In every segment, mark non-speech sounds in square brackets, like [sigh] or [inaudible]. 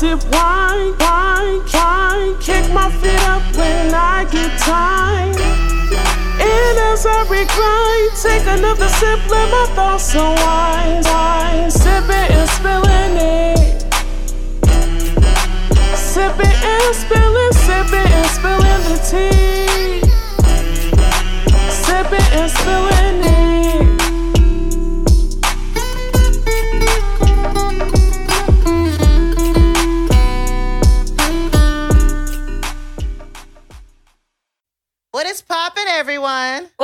sip wine, wine, wine. Kick my feet up when I get time. And as I recline, take another sip, let my thoughts unwind. Wine, sipping and spilling it. Sipping and spilling, sipping and spilling the tea. Sipping and spilling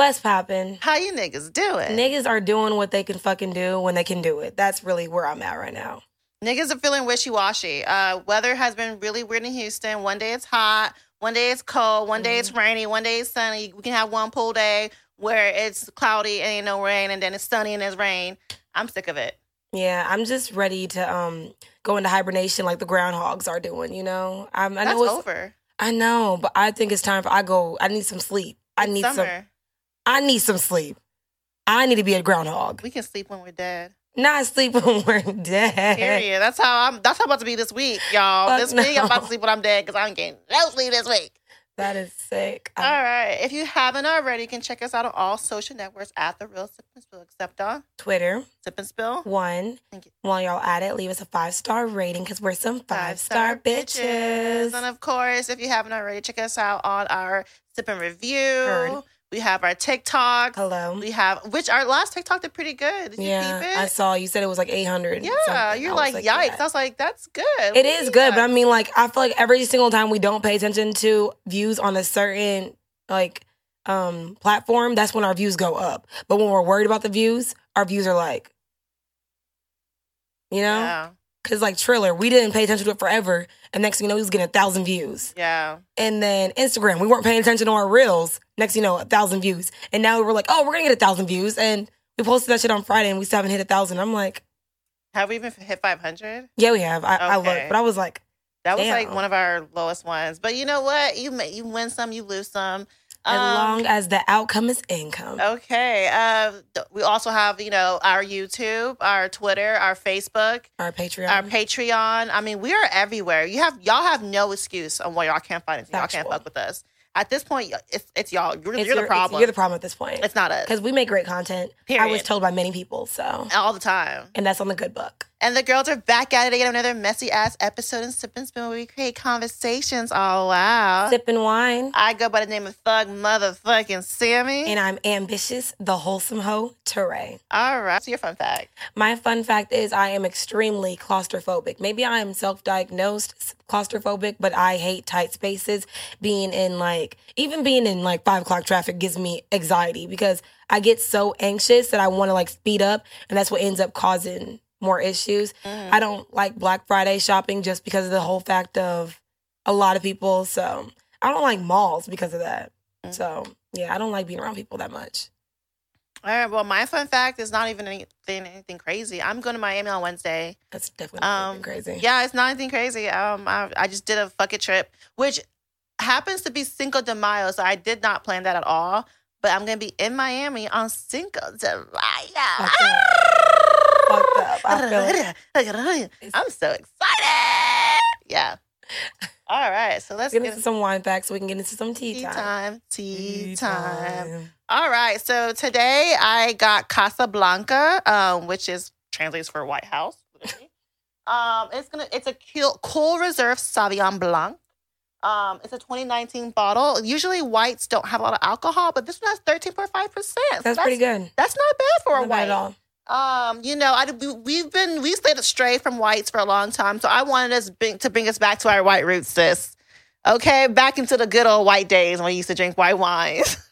What's poppin'? How you niggas doing? Niggas are doing what they can fucking do when they can do it. That's really where I'm at right now. Niggas are feeling wishy washy. Uh, weather has been really weird in Houston. One day it's hot, one day it's cold, one day it's rainy, one day it's sunny. We can have one pool day where it's cloudy and ain't no rain, and then it's sunny and it's rain. I'm sick of it. Yeah, I'm just ready to um go into hibernation like the groundhogs are doing. You know, I'm, I That's know it's, over. I know, but I think it's time for I go. I need some sleep. I need some. I need some sleep. I need to be a groundhog. We can sleep when we're dead. Not sleep [laughs] when we're dead. Period. That's how I'm. That's how I'm about to be this week, y'all. Fuck this week I'm about to sleep when I'm dead because I'm getting no sleep this week. That is sick. All right. If you haven't already, you can check us out on all social networks at the Real Sip and Spill, except on Twitter Sip and Spill. one. Thank you. While y'all at it, leave us a five star rating because we're some five star bitches. And of course, if you haven't already, check us out on our Sip and Review. Heard. We have our TikTok. Hello. We have which our last TikTok did pretty good. Did you Yeah, keep it? I saw you said it was like 800. yeah, something. you're like, yeah. yikes. I was like, that's good. It is good, but I mean, like, I feel like every single time we don't pay attention to views on a certain like um platform, that's when our views go up. But when we're worried about the views, our views are like, you know, yeah, because like Triller, we didn't pay attention to it forever, and next thing you know, he was getting a thousand views. yeah. And then Instagram, we weren't paying attention to our reels. Next, thing you know, a thousand views, and now we're like, oh, we're gonna get a thousand views, and we posted that shit on Friday, and we still haven't hit a thousand. I'm like, Have we even hit 500? yeah, we have. I, I looked, but I was like. That was like one of our lowest ones. But you know what? You you win some, you lose some. As Um, long as the outcome is income. Okay. Uh, we also have, you know, our YouTube, our Twitter, our Facebook, Our Patreon. our Patreon. I mean, we are everywhere. You have y'all have no excuse on why y'all can't find us. Y'all can't fuck with us. At this point, it's it's y'all. You're, It's you're your- the problem. You're the problem at this point. It's not us. Because we make great content. I was told by many people. So, All the time. and that's on the good book. And the girls are back at it again. Another messy ass episode in Sip and Spill where we create conversations. Oh wow. Sipping wine. I go by the name of Thug Motherfucking Sammy. And I'm ambitious, the wholesome hoe, Teray. All right. So your fun fact. My fun fact is I am extremely claustrophobic. Maybe I am self-diagnosed claustrophobic, but I hate tight spaces. Being in like, even being in like five o'clock traffic gives me anxiety because I get so anxious that I want to like speed up, and that's what ends up causing more issues. Mm. I don't like Black Friday shopping just because of the whole fact of a lot of people. So I don't like malls because of that. Mm. So yeah, I don't like being around people that much. All right. Well, my fun fact is not even anything anything crazy. I'm going to Miami on Wednesday. That's definitely Um, crazy. Yeah, it's not anything crazy. Um, I, I just did a fuck it trip, which happens to be Cinco de Mayo, so I did not plan that at all. But I'm gonna be in Miami on Cinco de Mayo. Fucked [laughs] up. I. I'm so excited. Yeah. [laughs] All right, so let's get get into some wine facts so we can get into some tea, tea time. time. Tea time. All right, so today I got Casablanca, um, which is translates for White House. [laughs] um, it's gonna it's a cool, cool reserve Sauvignon Blanc. Um, it's a 2019 bottle. Usually whites don't have a lot of alcohol, but this one has 13.5 percent. That's, pretty good. That's not bad for a Not bad white. at all. Um, you know, I we- we've been we stayed astray from whites for a long time, so I wanted us bring, to bring us back to our white roots, sis. Okay, back into the good old white days when we used to drink white wines. [laughs]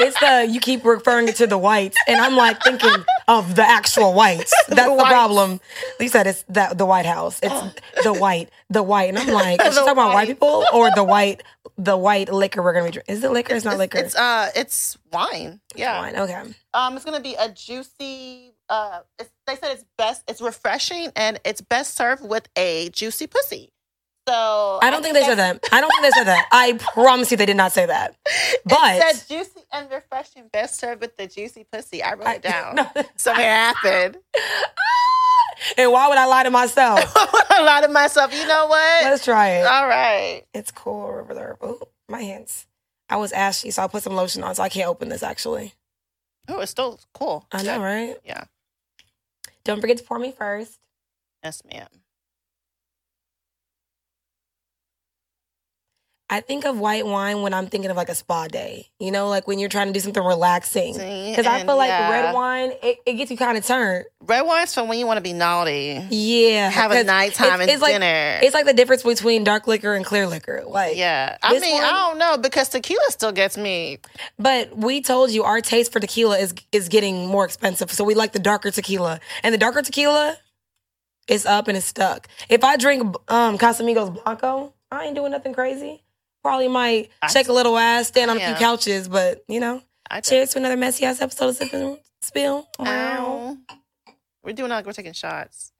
It's the you keep referring to the whites, and I'm like thinking of the actual whites. [laughs] That's the, whites. problem. You said it's the the White House. It's the white, the white, and I'm like, is [laughs] she The talking about white white. people or the white, the white liquor we're gonna be drinking? Is it liquor? It's, not liquor. It's uh, it's wine. Yeah. wine. Okay. Um, it's gonna be a juicy. Uh, it's, they said it's best. It's refreshing and it's best served with a juicy pussy. So I don't think they said that. I don't think they said that. I [laughs] promise you, they did not say that. But it said juicy and refreshing, best served with the juicy pussy. I wrote I- it down. [laughs] no. so it happened. And why would I lie to myself? [laughs] I lied to myself. You know what? Let's try it. All right. It's cool. River Ooh, my hands. I was ashy, so I put some lotion on, so I can't open this actually. Oh, it's still cool. I know, right? Yeah. Don't forget to pour me first. Yes, ma'am. I think of white wine when I'm thinking of like a spa day. You know, like when you're trying to do something relaxing. Because I feel like yeah. red wine, it, it gets you kind of turned. Red wine's for when you want to be naughty. Yeah. Have a nighttime it's, and like, dinner. It's like the difference between dark liquor and clear liquor. Like, yeah. I mean, one- I don't know because tequila still gets me. But we told you our taste for tequila is is getting more expensive, so we like the darker tequila. And the darker tequila, it's up and it's stuck. If I drink um Casamigos Blanco, I ain't doing nothing crazy. Probably might I- shake a little ass, stand on a few couches, but you know. I Cheers to another messy ass episode of Sip and Spill. Ow. We're doing like we're taking shots.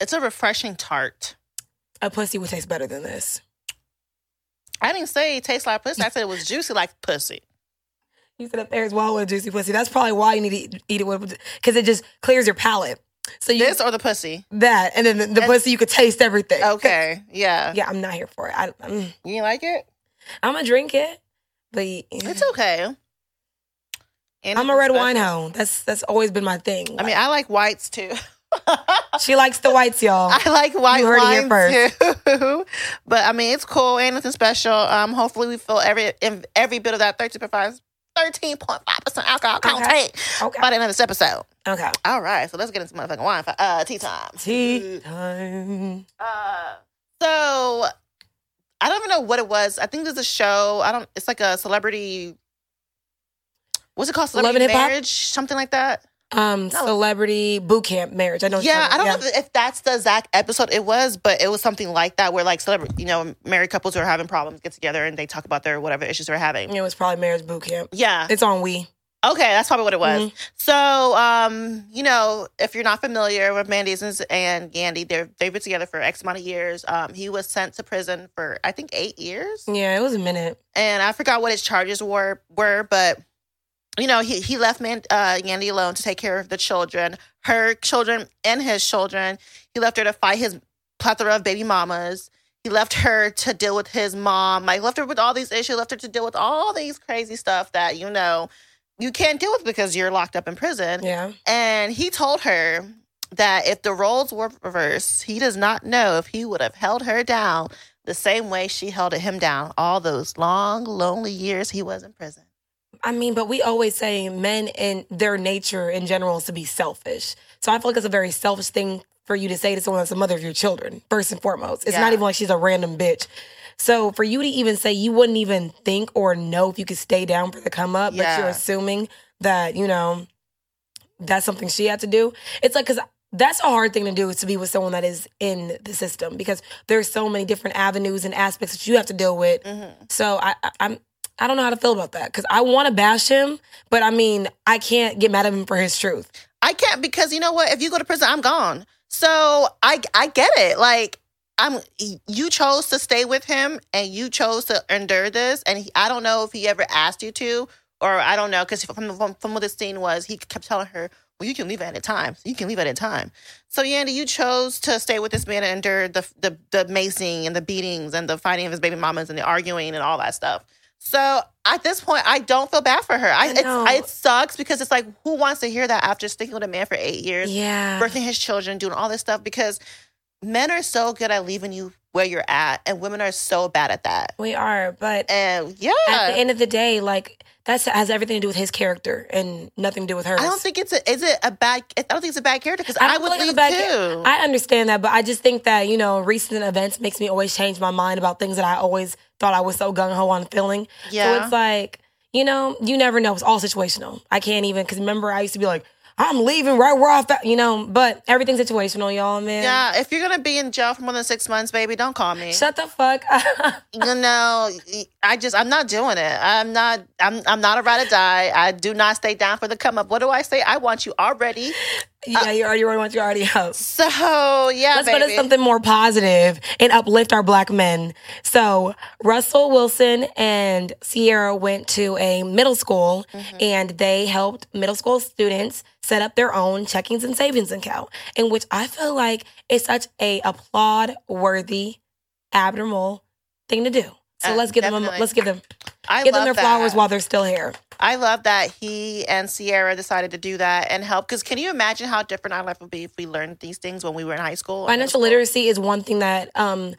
It's a refreshing tart. A pussy would taste better than this. I didn't say it tastes like pussy. I said it was juicy like pussy. You said up there as well with a juicy pussy. That's probably why you need to eat, eat it with because it just clears your palate. So you This or the pussy? that, and then the, the pussy you could taste everything. Okay, [laughs] yeah. Yeah, I'm not here for it. I, I'm, You like it? I'm gonna drink it, but It's okay. And I'm a red wine hound. That's that's always been my thing. I mean, I like whites too. [laughs] she likes the whites, y'all. I like white You heard it here wine too. [laughs] but I mean, it's cool. Ain't nothing special. Um, hopefully we fill every every bit of that 13.5 13.5 percent alcohol content Okay. by the end of this episode. Okay. All right, so let's get into motherfucking wine. For, uh, tea time. Tea time. Uh, so I don't even know what it was. I think there's a show. I don't. It's like a celebrity. What's it called? Celebrity and Hip Hop? marriage, something like that. Um, No. celebrity boot camp marriage. I know. Yeah, I don't about. know if, that's the exact episode it was, but it was something like that where like celebrity, you know, married couples who are having problems get together and they talk about their whatever issues they're having. It was probably marriage boot camp. Yeah. It's on We. Okay, that's probably what it was. Mhm. So, um, you know, if you're not familiar with Mendeecees and Yandy, they're they've been together for X amount of years. Um, he was sent to prison for I think eight years. Yeah, it was a minute. and I forgot what his charges were were, but you know, he he left man uh Yandy alone to take care of the children, her children and his children. He left her to fight his plethora of baby mamas. He left her to deal with his mom. Like left her with all these issues, left her to deal with all these crazy stuff that, you know, you can't deal with because you're locked up in prison. Yeah. And he told her that if the roles were reversed, he does not know if he would have held her down the same way she held him down all those long, lonely years he was in prison. I mean, but we always say men and their nature in general is to be selfish. So I feel like it's a very selfish thing for you to say to someone that's the mother of your children, first and foremost. It's Yeah. not even like she's a random bitch. So for you to even say you wouldn't even think or know if you could stay down for the come up, but you're assuming that, you know, that's something she had to do. It's like, cause that's a hard thing to do is to be with someone that is in the system because there's so many different avenues and aspects that you have to deal with mm-hmm. so I, I I'm I don't know how to feel about that because I want to bash him, but I mean I can't get mad at him for his truth. I can't because you know what? If you go to prison, I'm gone. So I I get it. Like I'm you chose to stay with him and you chose to endure this and he, I don't know if he ever asked you to or I don't know because from, from from what the scene was he kept telling her well you can leave at any time you can leave at any time so Yandy you chose to stay with this man and endure the the the macing and the beatings and the fighting of his baby mamas and the arguing and all that stuff so at this point I don't feel bad for her. I, I it sucks because it's like who wants to hear that after sticking with a man for eight years Yeah, birthing his children, doing all this stuff? Because men are so good at leaving you where you're at, and women are so bad at that. we are, but And yeah, at the end of the day, like that has everything to do with his character and nothing to do with hers. I don't think it's a is it a bad. I don't think it's a bad character because I I, would leave bad too. I understand that, but I just think that you know recent events makes me always change my mind about things that I always thought I was so gung ho on feeling. So Yeah. it's like you know you never know. It's all situational. I can't even because remember I used to be like I'm leaving right where I found you know, but everything's situational, y'all, man. yeah, if you're gonna be in jail for more than six months, baby, don't call me. Shut the fuck up. you know, I just I'm not doing it. I'm not. I'm I'm not a ride or die. I do not stay down for the come up. What do I say? I want you already Yeah, you already want you already up. So yeah, Let's go to something more positive and uplift our black men. So Russell Wilson and Ciara went to a middle school Mm-hmm. and they helped middle school students set up their own checkings and savings account, in which I feel like it's such a applaud worthy, abnormal thing to do. So Uh, let's give them a, let's give them I give them their flowers while they're still here. I love that he and Ciara decided to do that and help. Because can you imagine how different our life would be if we learned these things when we were in high school? Financial literacy is one thing that um,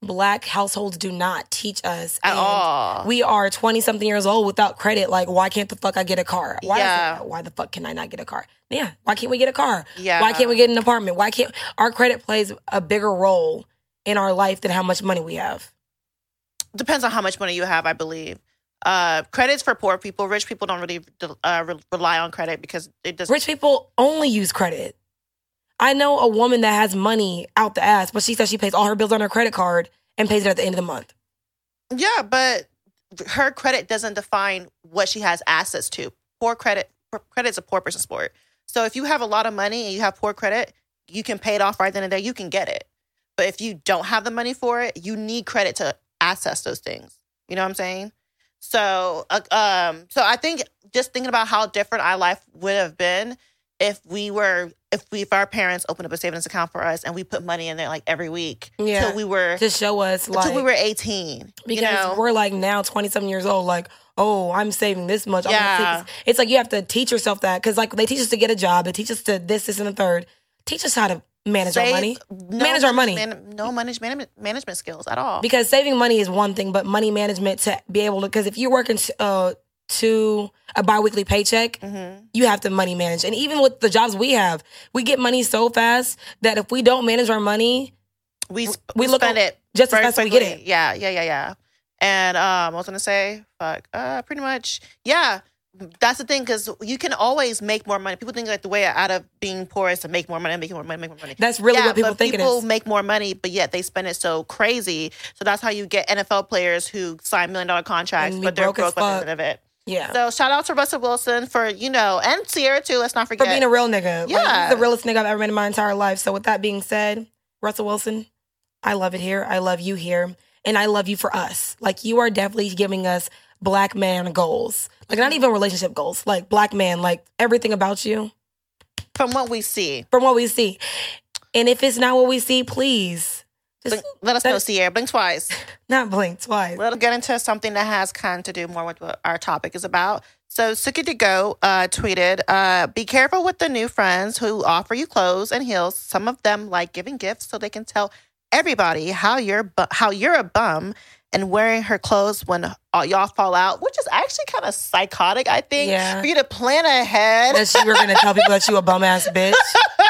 black households do not teach us at And all. We are 20 something years old without credit. Like, why can't the fuck I get a car? Why, Yeah. why the fuck can I not get a car? Yeah. Why can't we get a car? yeah. Why can't we get an apartment? Why can't our credit plays a bigger role in our life than how much money we have? Depends on how much money you have, I believe. Uh, credits for poor people. Rich people don't really uh, re- rely on credit because it doesn't. Rich people only use credit. I know a woman that has money out the ass, but she says she pays all her bills on her credit card and pays it at the end of the month. Yeah, but her credit doesn't define what she has access to. Poor credit, poor credit's a poor person sport. So if you have a lot of money and you have poor credit, you can pay it off right then and there. You can get it. But if you don't have the money for it, you need credit to access those things. You know what I'm saying? So, uh, um, so I think just thinking about how different our life would have been if we were, if we, if our parents opened up a savings account for us and we put money in there like every week Yeah. till we were, To show us, like, until we were 18. because you know? we're like now 27 years old like oh i'm saving this much I'm Yeah. this. it's like you have to teach yourself that because like they teach us to get a job they teach us to this this and the third teach us how to manage our money no Manage our money. man- no manage, management management skills at all. because saving money is one thing but money management to be able to because if you're working uh to a biweekly paycheck Mhm. you have to money manage and even with the jobs we have we get money so fast that if we don't manage our money We sp- we look spend it just as fast as we get it Yeah, yeah, yeah, yeah. And um, I was gonna say, fuck, uh, pretty much, yeah. That's the thing, because you can always make more money. People think like the way out of being poor is to make more money, make more money, make more money. that's really yeah, what people think people it is make more money, but yet they spend it so crazy. So that's how you get NFL players who sign million dollar contracts, but they're broke broke by the end of it. Yeah So shout out to Russell Wilson for you know, and Ciara too. Let's not forget. for being a real nigga. Like, Yeah. he's the realest nigga I've ever been in my entire life. So with that being said, Russell Wilson, I love it here. I love you here. And I love you for us. Like you are definitely giving us black man goals. Like not even relationship goals. Like black man, like everything about you from what we see. from what we see. And if it's not what we see, please Blink, let us know, Ciara. Blink twice. [laughs] not blink twice. Let's get into something that has kind to do more with what our topic is about. So, Suki to Go uh, tweeted, uh, "Be careful with the new friends who offer you clothes and heels. Some of them like giving gifts so they can tell everybody how you're bu- how you're a bum." And wearing her clothes when uh, y'all fall out, which is actually kind of psychotic, I think. Yeah. For you to plan ahead. that you were gonna tell people that you a bum ass bitch.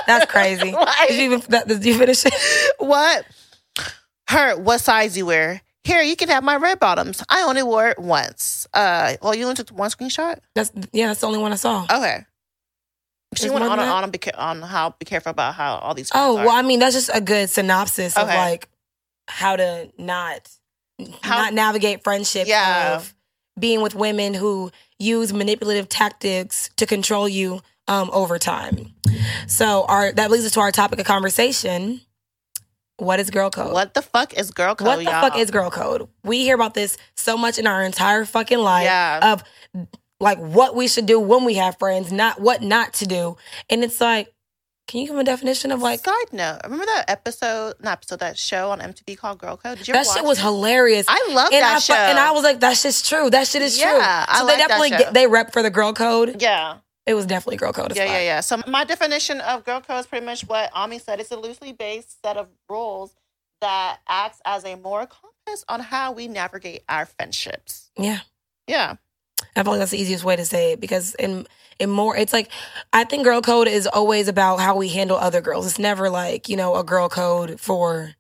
That's [laughs] crazy. Like- Did you even that, did you finish it? What? Her, what size you wear? Here, you can have my red bottoms. I only wore it once. Uh, well, you only took one screenshot. That's yeah, that's the only one I saw. Okay. She There's went on and on and be ca- on how be careful about how all these. Oh well, are. I mean that's just a good synopsis of like how to not How- not navigate friendship. Yeah. of being with women who use manipulative tactics to control you um, over time. So our that leads us to our topic of conversation. What is girl code? what the fuck is girl code? What the y'all? fuck is girl code? We hear about this so much in our entire fucking life Yeah. of like what we should do when we have friends, not what not to do. And it's like, can you give me a definition of like Side note, remember that episode? Not episode, that show on MTV called Girl Code. Did you that shit was it? hilarious. I love that I, show. and I was like, that shit's true. That shit is true. Yeah, I so like they that definitely get, they rep for the girl code. yeah. It was definitely girl code. Yeah, yeah, yeah. So my definition of girl code is pretty much what Ami said. It's a loosely based set of rules that acts as a moral compass on how we navigate our friendships. yeah. Yeah. I feel like that's the easiest way to say it because in in more, it's like I think girl code is always about how we handle other girls. It's never like you know a girl code for.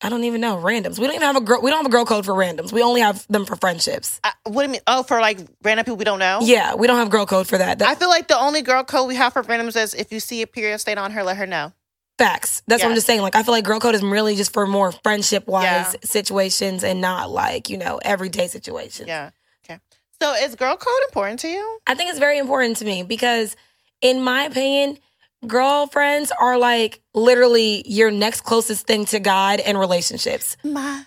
I don't even know randoms. We don't even have a girl. We don't have a girl code for randoms. We only have them for friendships. I, what do you mean? Oh, for like random people we don't know? Yeah, we don't have girl code for that. That I feel like the only girl code we have for randoms is if you see a period stain on her, let her know. facts. That's what I'm just saying. Like I feel like girl code is really just for more friendship wise Yeah. situations and not like you know everyday situations. Yeah. Okay. So is girl code important to you? I think it's very important to me because in my opinion, girlfriends are like literally your next closest thing to God in relationships. My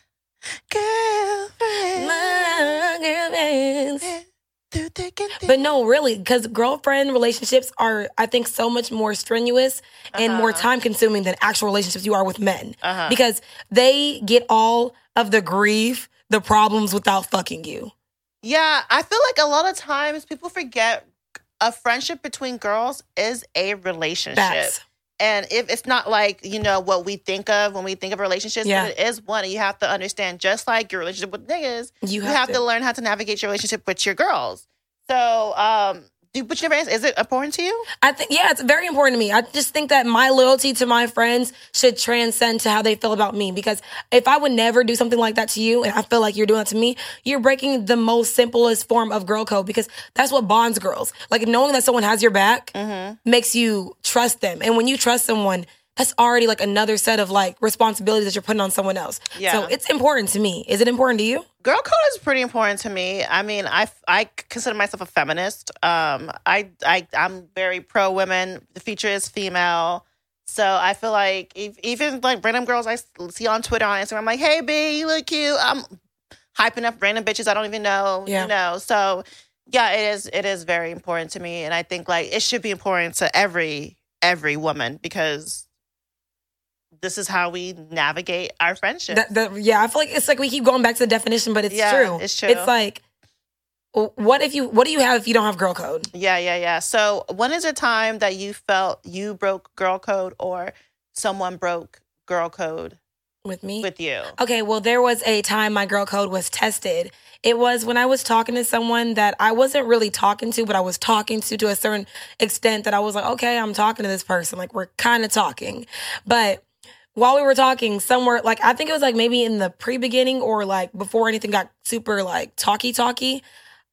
girlfriend. My girlfriends. Through thick and thin. But no, really, because girlfriend relationships are, I think, so much more strenuous and more Uh-huh. time consuming than actual relationships you are with men. Uh-huh. Because they get all of the grief, the problems without fucking you. Yeah, I feel like a lot of times people forget a friendship between girls is a relationship. Facts. And if it's not like, you know, what we think of when we think of relationships, Yeah. but it is one. And you have to understand, just like your relationship with niggas, You you have, have, to. to. learn how to navigate your relationship with your girls. So, um, but you never asked, is it important to you? I think, yeah, it's very important to me. I just think that my loyalty to my friends should transcend to how they feel about me. Because if I would never do something like that to you, and I feel like you're doing it to me, you're breaking the most simplest form of girl code. Because that's what bonds girls. Like knowing that someone has your back mm-hmm. makes you trust them, and when you trust someone. That's already like another set of like responsibilities that you're putting on someone else. Yeah. So it's important to me. Is it important to you? Girl code is pretty important to me. I mean, I, I consider myself a feminist. Um, I, I, I'm very pro women. The feature is female. So I feel like if, even like random girls I see on Twitter, on Instagram, I'm like, hey, B, you look cute. I'm hyping up random bitches I don't even know. Yeah. You know, so yeah, it is. It is very important to me, and I think like it should be important to every every woman because this is how we navigate our friendship. That, that, yeah, I feel like it's like we keep going back to the definition, but it's Yeah, true. it's true. It's like, what if you? What do you have if you don't have girl code? Yeah, yeah, yeah. So, when is a time that you felt you broke girl code or someone broke girl code with me? with you? Okay, well, there was a time my girl code was tested. It was when I was talking to someone that I wasn't really talking to, but I was talking to to a certain extent that I was like, okay, I'm talking to this person. Like, we're kind of talking. But while we were talking, somewhere, like, I think it was like maybe in the pre beginning or like before anything got super like talky talky,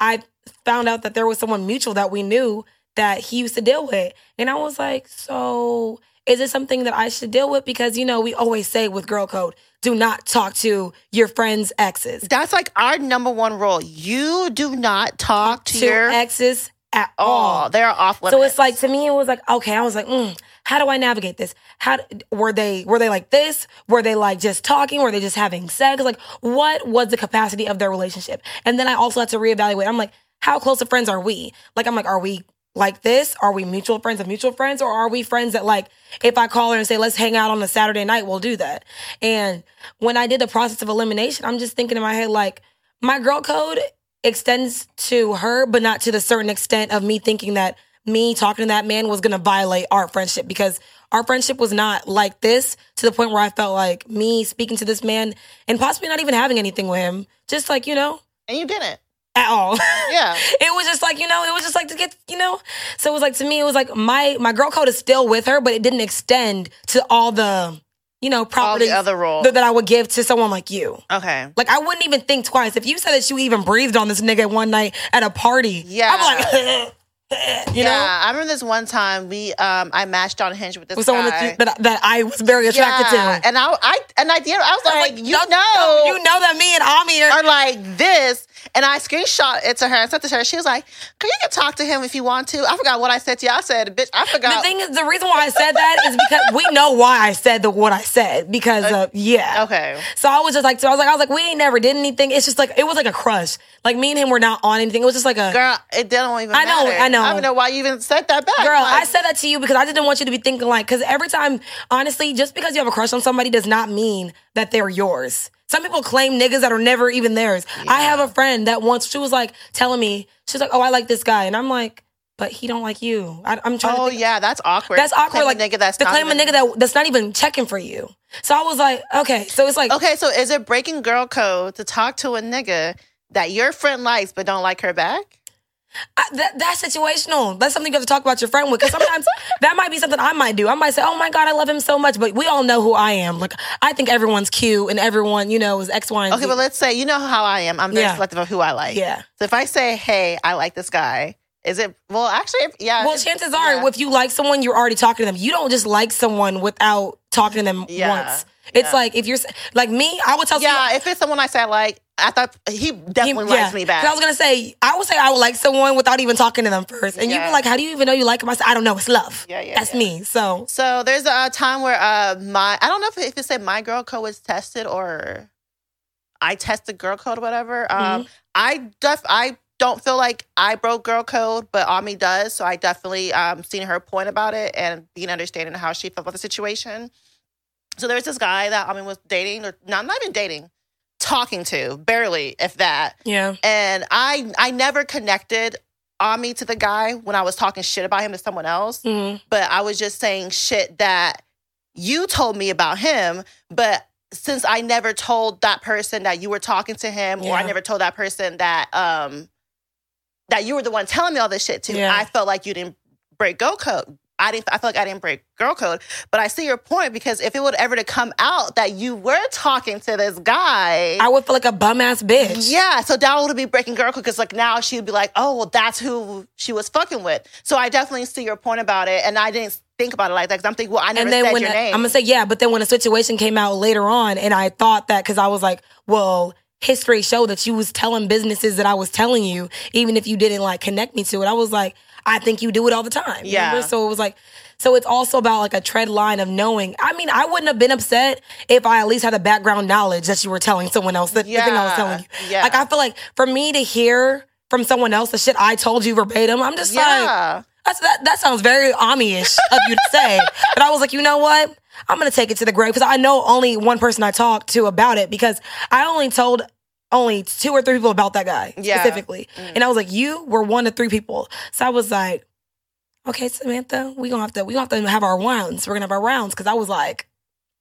I found out that there was someone mutual that we knew that he used to deal with. And I was like, so is it something that I should deal with? Because, you know, we always say with girl code, do not talk to your friend's exes. That's like our number one rule. You do not talk to, To your exes at all. all. They're off limits. So it's like to me, it was like okay. I was like, mm, how do I navigate this? How were they? Were they like this? Were they like just talking? Were they just having sex? Like, what was the capacity of their relationship? And then I also had to reevaluate. I'm like, how close of friends are we? Like, I'm like, are we like this? Are we mutual friends of mutual friends, or are we friends that like, if I call her and say let's hang out on a Saturday night, we'll do that? And when I did the process of elimination, I'm just thinking in my head like, my girl code extends to her, but not to the certain extent of me thinking that me talking to that man was gonna violate our friendship because our friendship was not like this to the point where I felt like me speaking to this man and possibly not even having anything with him, just like, you know, and you didn't. at all. [laughs] Yeah. it was just like, you know, it was just like to get, you know. So it was like to me, it was like my my girl code is still with her, but it didn't extend to all the, you know, properties the other roles. that, that I would give to someone like you. okay. Like I wouldn't even think twice. If you said that you even breathed on this nigga one night at a party, Yeah. I'm like, [laughs] you yeah, know, I remember this one time we um I matched on Hinge with this with someone guy. that, you, that that I was very attracted yeah, to. and I I and I did I was like, like you know you know that me and Ami are. are like this. And I screenshot it to her and sent it to her. She was like, "Can you can talk to him if you want to?" I forgot what I said to you. I said, "Bitch, I forgot. The thing is, the reason why I said that is because we know why I said the what I said because uh, of yeah. okay, So I was just like, so I was like, I was like, we ain't never did anything. It's just like it was like a crush. Like me and him were not on anything. It was just like a girl, it didn't even. I know, matter. I know. I don't know why you even said that back. Girl, Like, I said that to you because I didn't want you to be thinking like, because every time, honestly, just because you have a crush on somebody does not mean that they're yours. Some people claim niggas that are never even theirs. I have a friend that once she was like telling me, she's like, oh, I like this guy. And I'm like, but he don't like you. I, I'm trying Oh yeah, that's awkward. That's awkward. Claim Like nigga that's to claim even- a nigga that that's not even checking for you. So I was like, okay. So it's like, Okay, so is it breaking girl code to talk to a nigga that your friend likes but don't like her back? I, that, that's situational. That's something you have to talk about your friend with. Because sometimes [laughs] that might be something I might do. I might say, "Oh my god, I love him so much," but we all know who I am. Like I think everyone's cute and everyone, you know, is X, Y, and Okay, Z. but let's say you know how I am. I'm very Yeah. selective of who I like. yeah. So if I say, "Hey, I like this guy," is it? Well, actually, if- yeah. Well, chances are, yeah. if you like someone, you're already talking to them. You don't just like someone without talking to them Yeah, once. It's yeah. like if you're like me, I would tell someone- Yeah, if it's someone I said like, I thought he definitely He- likes me back. I was gonna say, I would say I would like someone without even talking to them first. And Yeah. be like, how do you even know you like him? I said, I don't know. It's love. Yeah, yeah, That's yeah. me. So So there's a time where uh my I don't know if if it said my girl code was tested or I tested girl code or whatever. Um I def I don't feel like I broke girl code, but Ami does. So I definitely um seen her point about it and being understanding how she felt about the situation. So there's this guy that Ami was dating or not not even dating, talking to, barely, if that. yeah. And I I never connected Ami to the guy when I was talking shit about him to someone else Mhm. but I was just saying shit that you told me about him. But since I never told that person that you were talking to him, or I never told that person that um that you were the one telling me all this shit too, Yeah. I felt like you didn't break girl code. I didn't. I feel like I didn't break girl code, but I see your point because if it would ever to come out that you were talking to this guy, I would feel like a bum ass bitch. yeah, so that would be breaking girl code because like now she'd be like, oh well, that's who she was fucking with. So I definitely see your point about it, and I didn't think about it like that because I'm thinking, well, I never and then said when your I- name. I'm gonna say yeah, but then when a situation came out later on, and I thought that because I was like, well, history showed that you was telling businesses that I was telling you, even if you didn't like connect me to it. I was like, I think you do it all the time. Yeah. remember? So it was like, so it's also about like a tread line of knowing. I mean, I wouldn't have been upset if I at least had the background knowledge that you were telling someone else the, the thing I was telling you. yeah. Like I feel like for me to hear from someone else the shit I told you verbatim, I'm just like. yeah, That's, that that sounds very Ami-ish of you to say. [laughs] But I was like, you know what? I'm gonna take it to the grave because I know only one person I talked to about it because I only told only two or three people about that guy Yeah. specifically, mm. and I was like, you were one of three people. So I was like, okay, Samantha, we gonna have to we gonna have to have our rounds. We're gonna have our rounds because I was like.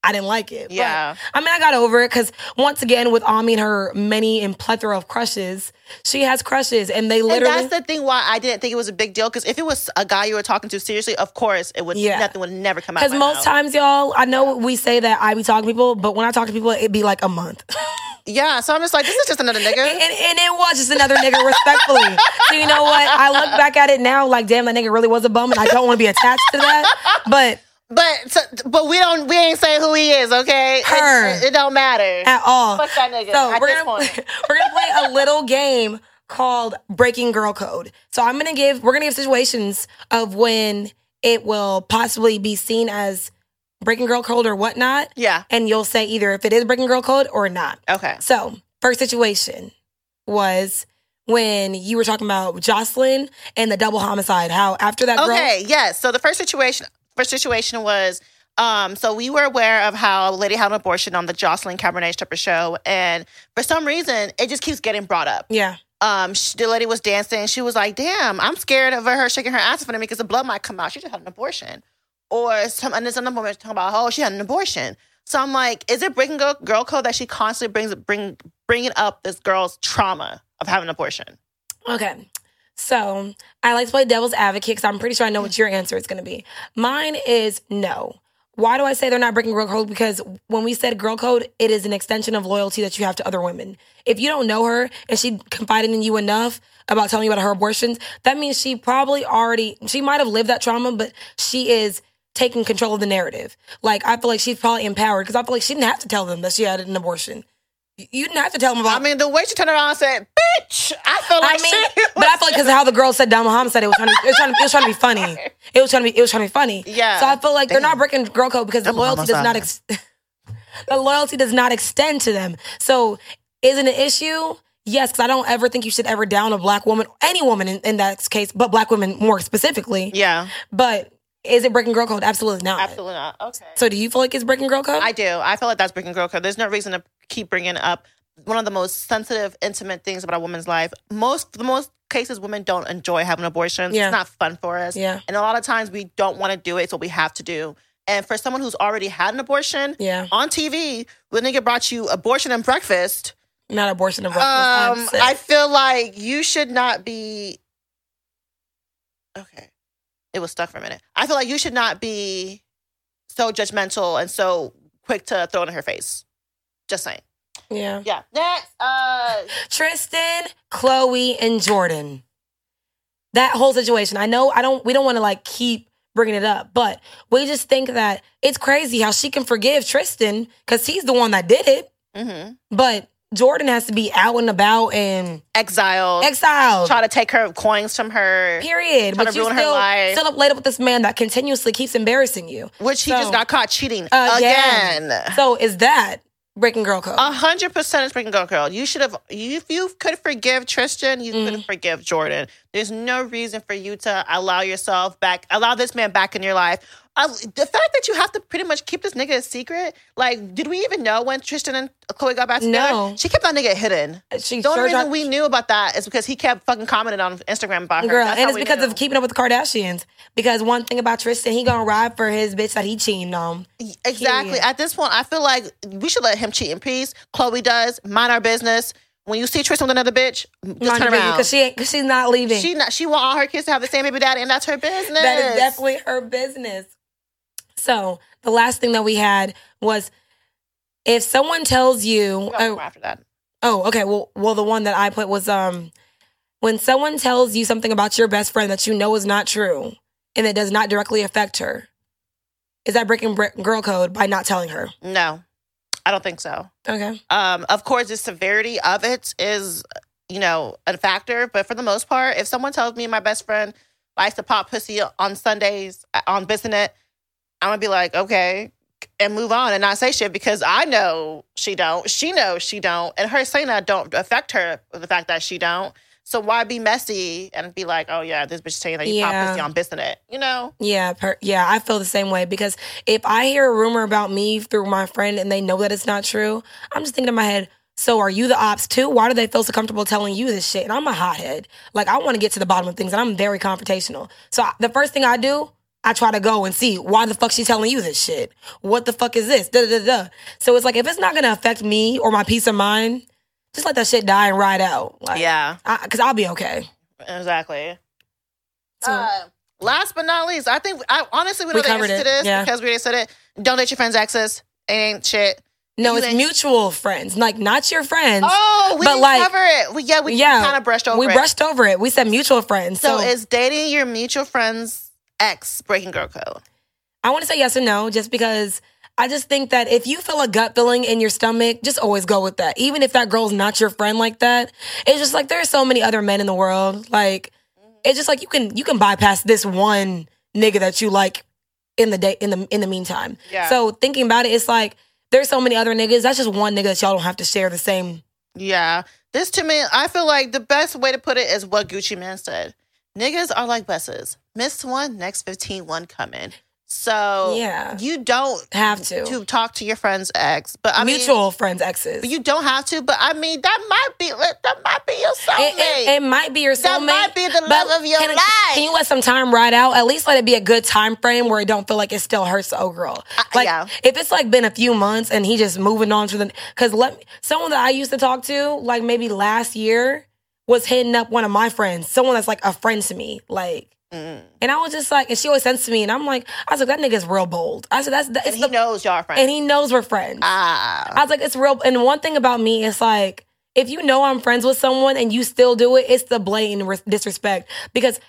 I didn't like it. But, Yeah. I mean, I got over it because once again, with Ami and her many and plethora of crushes, she has crushes, and they and literally. that's the thing why I didn't think it was a big deal because if it was a guy you were talking to seriously, of course it would Yeah. nothing would never come out. Because most mouth. times, y'all, I know we say that I be talking to people, but when I talk to people, it'd be like a month. [laughs] yeah. So I'm just like, this is just another nigga. and, and it was just another nigga, respectfully. so you know what? I look back at it now, like, damn, that nigga really was a bum, and I don't want to be attached to that. But But but we don't we ain't saying who he is, okay? It- Her. It, it don't matter. at all. Fuck that nigga. So we're gonna point. [laughs] we're gonna play a little game called Breaking Girl Code. So I'm gonna give we're gonna give situations of when it will possibly be seen as breaking girl code or whatnot. Yeah. And you'll say either if it is breaking girl code or not. Okay. So, first situation was when you were talking about Joseline and the double homicide. How after that girl, Okay, yes. So the first situation situation was um so we were aware of how lady had an abortion on the Joseline Cabaret Stripper show and for some reason it just keeps getting brought up. yeah, Um sh the lady was dancing, she was like, "Damn, I'm scared of her shaking her ass in front of me because the blood might come out. She just had an abortion." Or some and then some woman talking about, "Oh, she had an abortion." So I'm like, is it breaking girl, girl code that she constantly brings bring bringing up this girl's trauma of having an abortion? okay. So I like to play devil's advocate because I'm pretty sure I know what your answer is going to be. Mine is no. Why do I say they're not breaking girl code? Because when we said girl code, it is an extension of loyalty that you have to other women. If you don't know her and she confided in you enough about telling you about her abortions, that means she probably already, she might have lived that trauma, but she is taking control of the narrative. Like, I feel like she's probably empowered because I feel like she didn't have to tell them that she had an abortion. You- You didn't have to tell them about I mean, the way she turned around and said, "Bitch," I feel like I mean, she but I feel like because how the girl said Dama Muhammad said it was trying to, it was trying to, it was trying to be funny. [laughs] It was trying to be, it was trying to be funny. Yeah. So I feel like they're not breaking girl code because the loyalty does not, ex- [laughs] the loyalty does not extend to them. So is it an issue? Yes, because I don't ever think you should ever down a black woman, any woman in, in that case, but black women more specifically. Yeah, But is it breaking girl code? Absolutely not. absolutely not. Okay. So do you feel like it's breaking girl code? I do. I feel like that's breaking girl code. There's no reason to keep bringing up one of the most sensitive, intimate things about a woman's life. Most, the most cases, women don't enjoy having abortions. Yeah. It's not fun for us. Yeah. And a lot of times we don't want to do it. It's what we have to do. And for someone who's already had an abortion yeah, on TV, when nigga brought you abortion and breakfast, not abortion and breakfast. Um. I feel like you should not be. Okay, it was stuck for a minute. I feel like you should not be so judgmental and so quick to throw it in her face. Just saying. yeah. Yeah. Next. Uh. [laughs] Tristan, Khloé, and Jordan. That whole situation. I know I don't we don't want to like keep bringing it up. But we just think that it's crazy how she can forgive Tristan because he's the one that did it. hmm But Jordan has to be out and about and Exiled. exiled. Try to take her coins from her. Period. But to you ruin her still life. still up later with this man that continuously keeps embarrassing you. Which he So- just got caught cheating Again. again. So is that breaking girl code? A hundred percent is breaking girl code. You should have. You, if you could forgive Tristan, you Mm-hmm. could forgive Jordan. There's no reason for you to allow yourself back, allow this man back in your life. Uh, the fact that you have to pretty much keep this nigga a secret. Like, did we even know when Tristan and Khloé got back together? No. She kept that nigga hidden. she The only sure reason got- we knew about that is because he kept fucking commenting on Instagram about her. Girl, That's and it's because knew. of keeping up with the Kardashians. Because one thing about Tristan, he gonna ride for his bitch that he cheating on. Exactly. Period. At this point, I feel like we should let him cheat in peace. Khloé does. Mind our business. When you see Tristan with another bitch, just turn around. because she she's not leaving. She not. She want all her kids to have the same baby daddy, and that's her business. that is definitely her business. So the last thing that we had was if someone tells you, oh, after that. oh, okay, well, well, the one that I put was um, when someone tells you something about your best friend that you know is not true and it does not directly affect her, is that breaking br- girl code by not telling her? No, I don't think so. Okay, Um, of course, the severity of it is, you know, a factor. But for the most part, if someone tells me my best friend likes to pop pussy on Sundays uh, on Bissonnet, I'm gonna be like, okay, and move on and not say shit because I know she don't. She knows she don't, and her saying that don't affect her the fact that she don't. So why be messy and be like, oh yeah, this bitch saying that you Yeah. pop pussy on Bissonnet, you know? yeah, per- yeah, I feel the same way because if I hear a rumor about me through my friend and they know that it's not true, I'm just thinking in my head. So are you the ops too? Why do they feel so comfortable telling you this shit? And I'm a hothead. Like I want to get to the bottom of things, and I'm very confrontational. So I- the first thing I do, I try to go and see why the fuck she's telling you this shit. What the fuck is this? Da da da da. So it's like if it's not gonna affect me or my peace of mind, just let that shit die and ride out. Like, Yeah, because I'll be okay. exactly. So, Uh, last but not least, I think I honestly we We know the covered answer to this yeah. because we already said it. Don't let your friends' access. It ain't shit. no, it's mutual friends, like not your friends. Oh, we But, didn't like- cover it. We, yeah, we yeah, kind of brushed over it. we it. brushed over it. We said mutual friends. so, So, is dating your mutual friend's ex breaking girl code? I want to say yes or no, just because I just think that if you feel a gut feeling in your stomach, just always go with that. Even if that girl's not your friend like that, it's just like there's so many other men in the world. Like it's just like you can you can bypass this one nigga that you like in the day in the in the meantime. Yeah. So thinking about it, it's like there's so many other niggas. That's just one nigga that y'all don't have to share the same. Yeah, this to me, I feel like the best way to put it is what Gucci Mane said. Niggas are like buses. Miss one, next 15, one coming. So Yeah. you don't Have to. to talk to your friend's ex, but I mean, Mutual friends, exes. you don't have to. But I mean, that might be that might be your soulmate. It, it, it might be your soulmate. That might be the love of your can, life. Can you let some time ride out? At least let it be a good time frame where it don't feel like it still hurts the old girl. Like yeah. if it's like been a few months and he just moving on to the because let me, someone that I used to talk to like maybe last year was hitting up one of my friends, someone that's like a friend to me, like. Mm. And I was just like, and she always sends to me, and I'm like, I was like, that nigga's real bold. I said, that's the, and he the, knows y'all are friends. and he knows we're friends. ah, I was like, it's real. And one thing about me is like, if you know I'm friends with someone and you still do it, it's the blatant res- disrespect. Because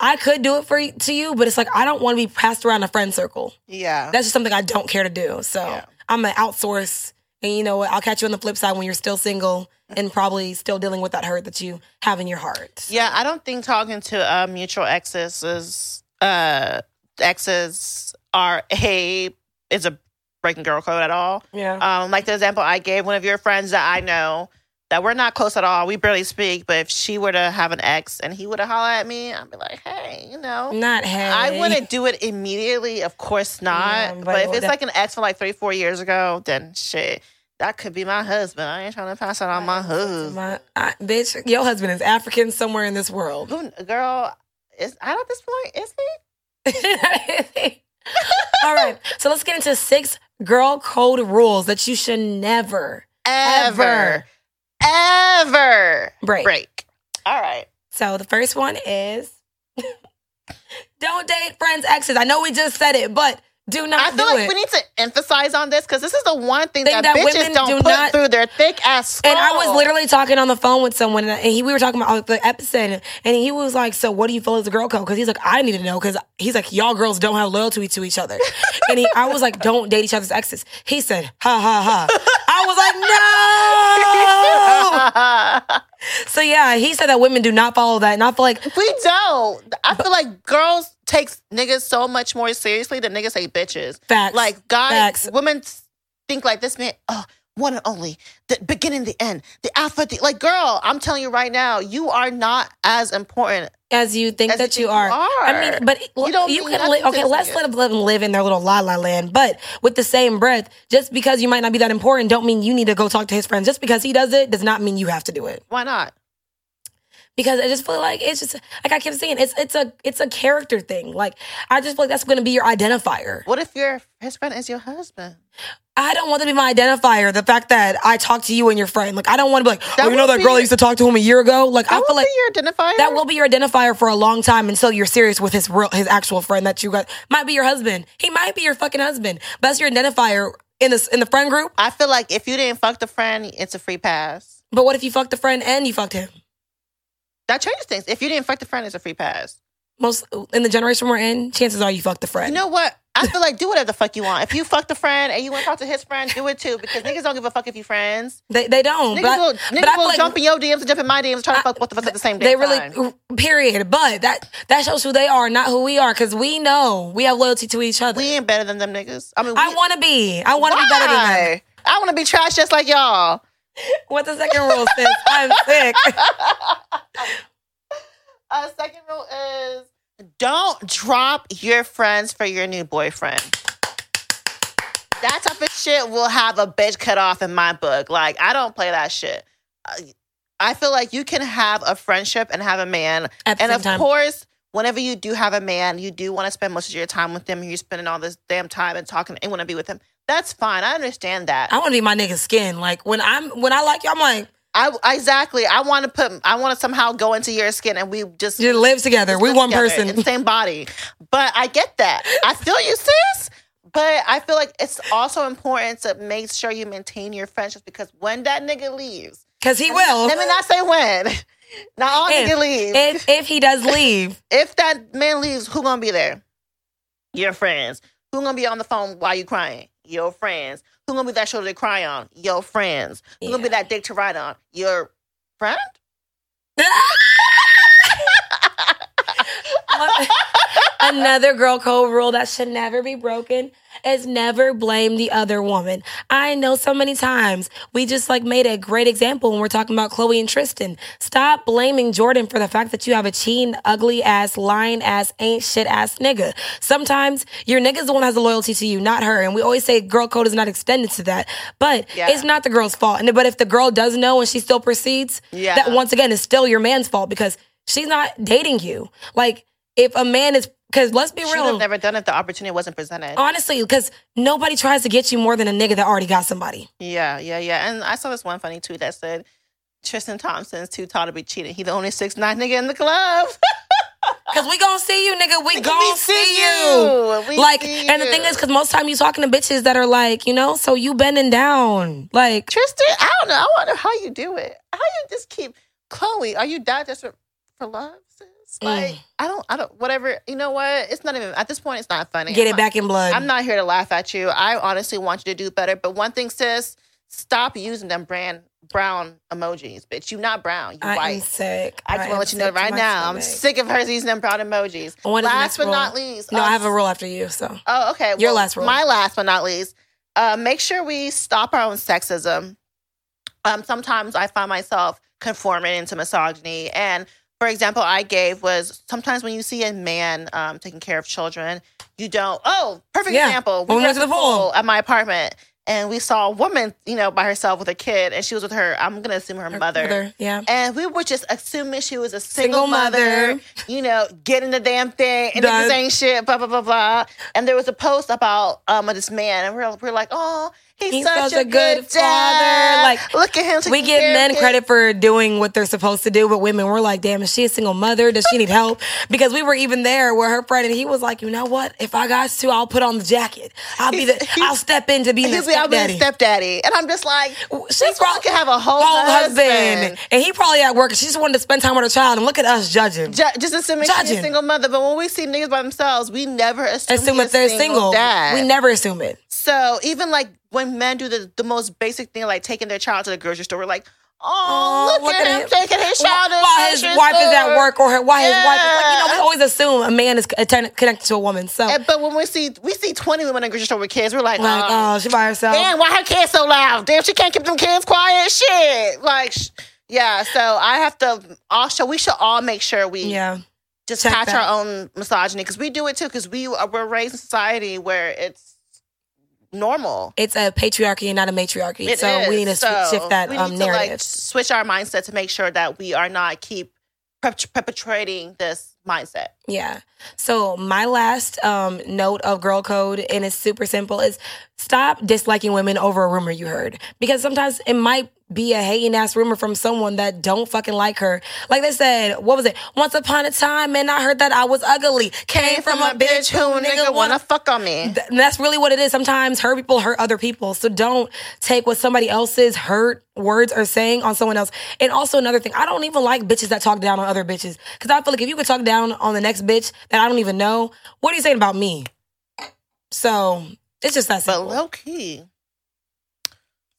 I could do it for to you, but it's like I don't want to be passed around a friend circle. yeah. That's just something I don't care to do. So Yeah. I'm gonna outsource. And you know what? I'll catch you on the flip side when you're still single and probably still dealing with that hurt that you have in your heart. Yeah, I don't think talking to uh, mutual exes is uh exes are a is a breaking girl code at all. Yeah. Um, like the example I gave, one of your friends that I know that we're not close at all. We barely speak, but if she were to have an ex and he would have hollered at me, I'd be like, hey, you know. Not hey. I wouldn't do it immediately, of course not. Yeah, but but if it's like an ex from like three, four years ago, then shit, that could be my husband. I ain't trying to pass it on my husband. My, I, bitch, your husband is African somewhere in this world. Who, girl, is I at this point is he? [laughs] All right. So let's get into six girl code rules that you should never Ever, ever break. break. All right. So the first one is [laughs] don't date friends' exes. I know we just said it, but Do not I feel like it. we need to emphasize on this because this is the one thing, Thing that, that bitches don't do put not- through their thick ass skull. And I was literally talking on the phone with someone, and he, we were talking about the episode, and he was like, "So, what do you feel as a girl code?" Because he's like, "I need to know," because he's like, "Y'all girls don't have loyalty to each other," and he, I was like, "Don't date each other's exes." He said, "Ha ha ha." I was like, [laughs] "No." So yeah, he said that women do not follow that, and I feel like [laughs] we don't. I feel like girls takes niggas so much more seriously than niggas say bitches. facts. Like guys, Facts. women think like this man. Oh, one and only, the beginning, the end, the alpha. The, like, girl, I'm telling you right now, you are not as important. as you think As that you you are. are. I mean, but You don't you can to Okay, let's let them live in their little la la land. But with the same breath, just because you might not be that important, don't mean you need to go talk to his friends. Just because he does it does not mean you have to do it. Why not? Because I just feel like it's just like I kept saying, it's it's a it's a character thing. Like I just feel like that's going to be your identifier. What if your his friend is your husband? I don't want to be my identifier. The fact that I talk to you and your friend, like I don't want to be like, That oh, you know that girl I your- used to talk to him a year ago. Like I feel will like be your identifier. that will be your identifier for a long time until you're serious with his real his actual friend that you got might be your husband. He might be your fucking husband. But that's your identifier in this in the friend group. I feel like if you didn't fuck the friend, it's a free pass. But what if you fucked the friend and you fucked him? That changes things. If you didn't fuck the friend, it's a free pass. Most in the generation we're in, chances are you fucked the friend. You know what? I feel like do whatever the fuck you want. If you fuck the friend and you want to talk to his friend, do it too. Because niggas don't give a fuck if you friends. they they don't. Niggas but will, but niggas I will like jump in your DMs and jump in my DMs and try to fuck both of us at the same time. they really period. But that that shows who they are, not who we are, because we know we have loyalty to each other. We ain't better than them niggas. I mean, we, I want to be. I want to be better than them. I want to be trash just like y'all. [laughs] What's the second rule, sis? I'm sick. [laughs] Uh, second rule is don't drop your friends for your new boyfriend. That type of shit will have a bitch cut off in my book. Like, I don't play that shit. I feel like you can have a friendship and have a man. And of time. course, whenever you do have a man, you do want to spend most of your time with him. You're spending all this damn time and talking and want to be with him. That's fine. I understand that. I want to be my nigga's skin. Like when I'm when I like you, I'm like, I exactly. I want to put. I want to somehow go into your skin and we just you live together. We live one together person. in the same body. But I get that. I feel you, sis. But I feel like it's also important to make sure you maintain your friendships because when that nigga leaves, Cause he will. let me not say when. [laughs] Not all If- nigga leave. if if he does leave, [laughs] if that man leaves, who gonna be there? Your friends. Who gonna be on the phone while you crying? Your friends. Who gonna be that shoulder to cry on? Your friends. Who gonna be that dick to ride on? Your friend? [laughs] [laughs] [laughs] Another girl code rule that should never be broken is never blame the other woman. I know so many times we just like made a great example when we're talking about Khloé and Tristan. Stop blaming Jordyn for the fact that you have a cheating, ugly ass, lying ass, ain't shit ass nigga. Sometimes your nigga's the one has the loyalty to you, not her. And we always say girl code is not extended to that, but Yeah. it's not the girl's fault. And but if the girl does know and she still proceeds, Yeah. that once again is still your man's fault because she's not dating you. Like if a man is because let's be She real. have never done it if the opportunity wasn't presented. Honestly, because nobody tries to get you more than a nigga that already got somebody. Yeah, yeah, yeah. And I saw this one funny tweet that said Tristan Thompson's too tall to be cheating. He the only six nine nigga in the club. [laughs] Cause we gonna see you, nigga. We We gonna see see you. you. We like, see and the thing you. is, cause most time you talking to bitches that are like, you know, so you bending down, like, Tristan, I don't know. I wonder how you do it. How you just keep Khloé? Are you that for love, Like Mm. I don't, I don't. Whatever. You know what? It's not even at this point. It's not funny. get I'm it back in blood. I'm not here to laugh at you. I honestly want you to do better. But one thing, sis, stop using them brand brown emojis, bitch. You not brown. You I am sick. I just want to let you know right now. I'm sick of her using them brown emojis. What last but rule? not least. No, uh, I have a rule after you. So Oh, okay. Your last rule. My last but not least. Uh, make sure we stop our own sexism. Um, sometimes I find myself conforming into misogyny. And for example, I gave was sometimes when you see a man um, taking care of children, you don't. Oh, perfect Yeah. example. We went at to the pool. at my apartment, and we saw a woman, you know, by herself with a kid, and she was with her. I'm gonna assume her mother. yeah. And we were just assuming she was a single, Single mother, mother. you know, getting the damn thing and the same shit, blah, blah, blah, blah. And there was a post about um this man, and we're, we're like, oh, He's, He's such, such a, good good father. Like, look at him. we give men kids. credit for doing what they're supposed to do, but women we're like, damn, is she a single mother? Does she need help? Because we were even there where her friend and he was like, you know what? If I got to, I'll put on the jacket. I'll be the. [laughs] I'll step in to be the I'm being stepdaddy. stepdaddy, and I'm just like, She probably can have a whole, whole husband. husband. and he probably at work. She just wanted to spend time with her child, and look at us judging. Ju- just assuming she's a single mother. But when we see niggas by themselves, we never assume, Assume that they're a single. single. Dad. We never assume it. So even like when men do the, the most basic thing, like taking their child to the grocery store, we're like, oh, oh look, at, him, taking his child to the while his wife is at work or her, while his wife is like, you know, we always assume a man is connected to a woman. So, And- But when we see we see twenty women in the grocery store with kids, we're like, like, oh, oh, she by herself. damn, why her kids so loud? Damn, she can't keep them kids quiet. Shit, like, sh- yeah. So I have to also we should all make sure we Yeah. just check catch that. our own misogyny because we do it too because we are, we're raised in society where it's normal. It's a patriarchy and not a matriarchy. It so we need to So shift that we um, narrative. like, switch our mindset to make sure that we are not keep perp- perpetrating this mindset. Yeah. So my last um, note of girl code, and it's super simple, is stop disliking women over a rumor you heard. Because sometimes it might be a hating ass rumor from someone that don't fucking like her. Like they said, what was it? Once upon a time, man, I heard that I was ugly. Came, from, a bitch who nigga wanna wanna fuck on me. Th- and that's really what it is. Sometimes hurt people hurt other people. So don't take what somebody else's hurt words are saying on someone else. And also another thing, I don't even like bitches that talk down on other bitches. Cause I feel like if you could talk down on the next bitch that I don't even know, what are you saying about me? So it's just that But low key,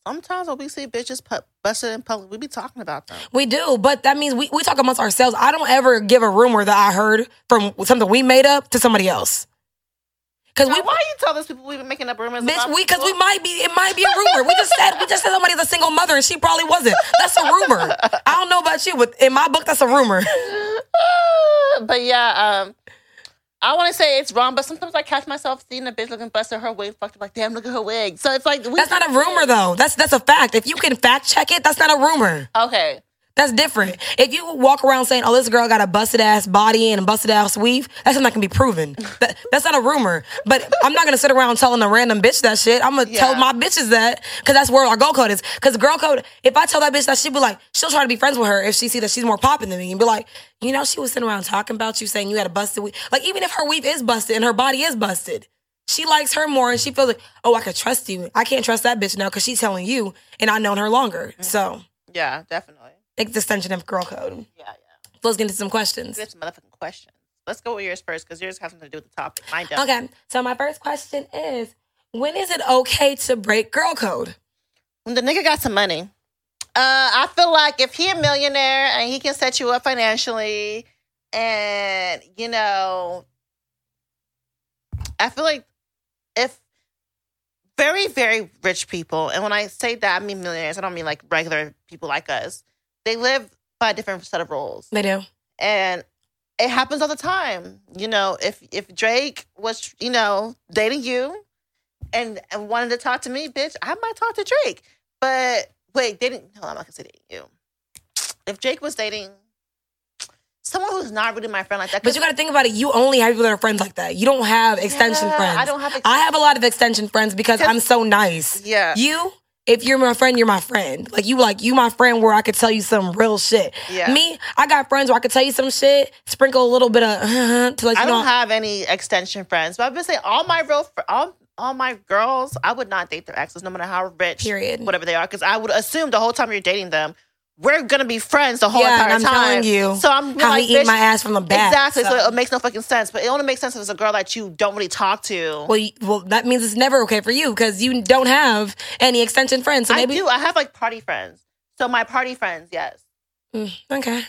sometimes when we see bitches pu- busted in public, we be talking about them. we do, but that means we, we talk amongst ourselves. I don't ever give a rumor that I heard from something we made up to somebody else. Cause we Why, you tell these people we've been making up rumors? Bitch, we because we might be it might be a rumor. We just said we just said somebody's a single mother and she probably wasn't. That's a rumor. I don't know about you, but in my book, that's a rumor. [laughs] but yeah, um, I want to say it's wrong, but sometimes I catch myself seeing a bitch looking busted, her wig fucked up. Like, damn, look at her wig. So it's like we That's not a rumor though. That's that's a fact. If you can fact check it, that's not a rumor. Okay, That's different. If you walk around saying, "Oh, this girl got a busted ass body and a busted ass weave," that's something that can be proven. That, that's not a rumor. But I'm not gonna sit around telling a random bitch that shit. I'm gonna tell my bitches that because that's where our girl code is. Because girl code, if I tell that bitch that, she'd be like, she'll try to be friends with her if she see that she's more popping than me and be like, you know, she was sitting around talking about you, saying you had a busted weave. Like even if her weave is busted and her body is busted. She likes her more and she feels like, oh, I could trust you. I can't trust that bitch now because she's telling you and I've known her longer. So, yeah, definitely. It's extension of girl code. Yeah, yeah. Let's get into some questions. We have some motherfucking questions. Let's go with yours first because yours has something to do with the topic. Mine don't. Okay, so my first question is when is it okay to break girl code? When the nigga got some money, uh, I feel like if he a millionaire and he can set you up financially, and you know, I feel like if very very rich people, and when I say that I mean millionaires, I don't mean like regular people like us. They live by a different set of rules They do. and it happens all the time. You know, if if Drake was, you know, dating you and, and wanted to talk to me, bitch, I might talk to Drake. But wait, they didn't no, I'm not gonna say dating you. If Drake was dating someone who's not really my friend like that, But you got to think about it. You only have people that are friends like that. You don't have extension Yeah, friends. I don't have ex- I have a lot of extension friends because I'm so nice. Yeah. You, if you're my friend, you're my friend. Like you, like you, my friend, where I could tell you some real shit. Yeah. Me, I got friends where I could tell you some shit, sprinkle a little bit of uh-huh, to let you I know. don't have any extension friends. But I've been saying all my real fr- all all my girls, I would not date their exes, no matter how rich, Period. whatever they are, because I would assume the whole time you're dating them, we're gonna be friends the whole yeah, entire and I'm time. telling you, so I'm how like, he eat my ass from the back. Exactly. So. so. it makes no fucking sense. But it only makes sense if it's a girl that you don't really talk to. Well, you, well, that means it's never okay for you because you don't have any extension friends. So maybe I do. I have like party friends. So my party friends, yes, Mm, okay.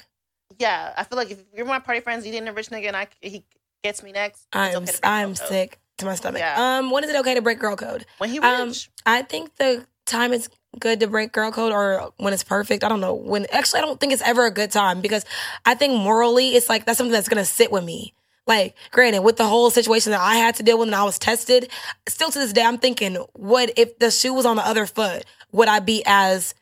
yeah. I feel like if you're my party friends, you a rich nigga, and I he gets me next. I'm okay I'm sick to my stomach. Yeah. Um, when is it okay to break girl code? When he Um, rich, I think the time is good to break girl code or when it's perfect. I don't know. When actually I don't think it's ever a good time because I think morally it's like that's something that's gonna sit with me. Like, granted, with the whole situation that I had to deal with and I was tested, still to this day I'm thinking, what if the shoe was on the other foot? Would I be as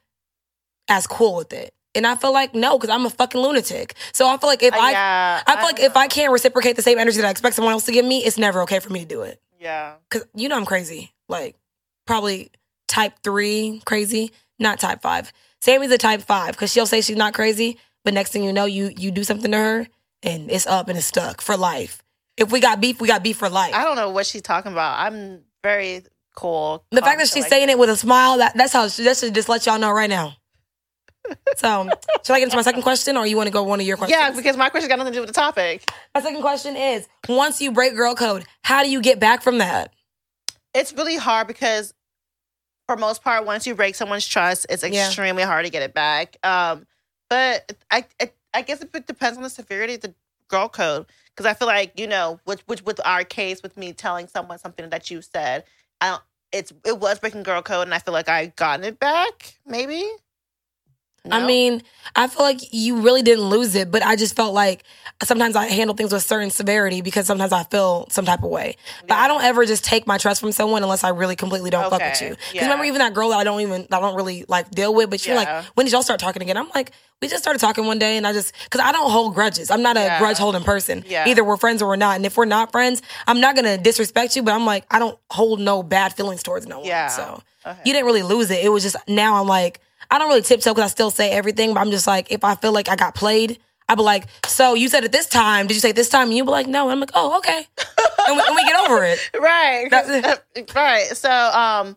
as cool with it? And I feel like no, because I'm a fucking lunatic. So I feel like if Uh, I yeah, I feel like don't if. I can't reciprocate the same energy that I expect someone else to give me, it's never okay for me to do it. yeah. Cause you know I'm crazy. Like probably type three crazy, not type five. Sammy's a type five because she'll say she's not crazy, but next thing you know, you you do something to her and it's up and it's stuck for life. If we got beef, we got beef for life. I don't know what she's talking about. I'm very cool. The fact that she's like, saying it with a smile, that that's how she, that should just let y'all know right now. [laughs] So, should I get into my second question, or you want to go one of your questions? Yeah, because my question got nothing to do with the topic. My second question is: Once you break girl code, how do you get back from that? It's really hard because, for most part, once you break someone's trust, it's Yeah. extremely hard to get it back. Um, but I, I, I guess it depends on the severity of the girl code. Because I feel like you know, which, which with our case, with me telling someone something that you said, I don't. It's it was breaking girl code, and I feel like I gotten it back. Maybe. I mean, I feel like you really didn't lose it, but I just felt like sometimes I handle things with certain severity because sometimes I feel some type of way. But I don't ever just take my trust from someone unless I really completely don't fuck with you. Because yeah. remember, even that girl that I don't even, I don't really like deal with, but you're Yeah. like, when did y'all start talking again? I'm like, we just started talking one day and I just, because I don't hold grudges. I'm not a Yeah. grudge holding person. Yeah. Either we're friends or we're not. And if we're not friends, I'm not going to disrespect you, but I'm like, I don't hold no bad feelings towards no one. Yeah. So Okay. you didn't really lose it. It was just now I'm like, I don't really tiptoe because I still say everything, but I'm just like, if I feel like I got played, I'd be like, so you said it this time. Did you say it this time? And you'd be like, no. And I'm like, oh, okay. and, we, and we get over it. [laughs] right. That's [laughs] right so um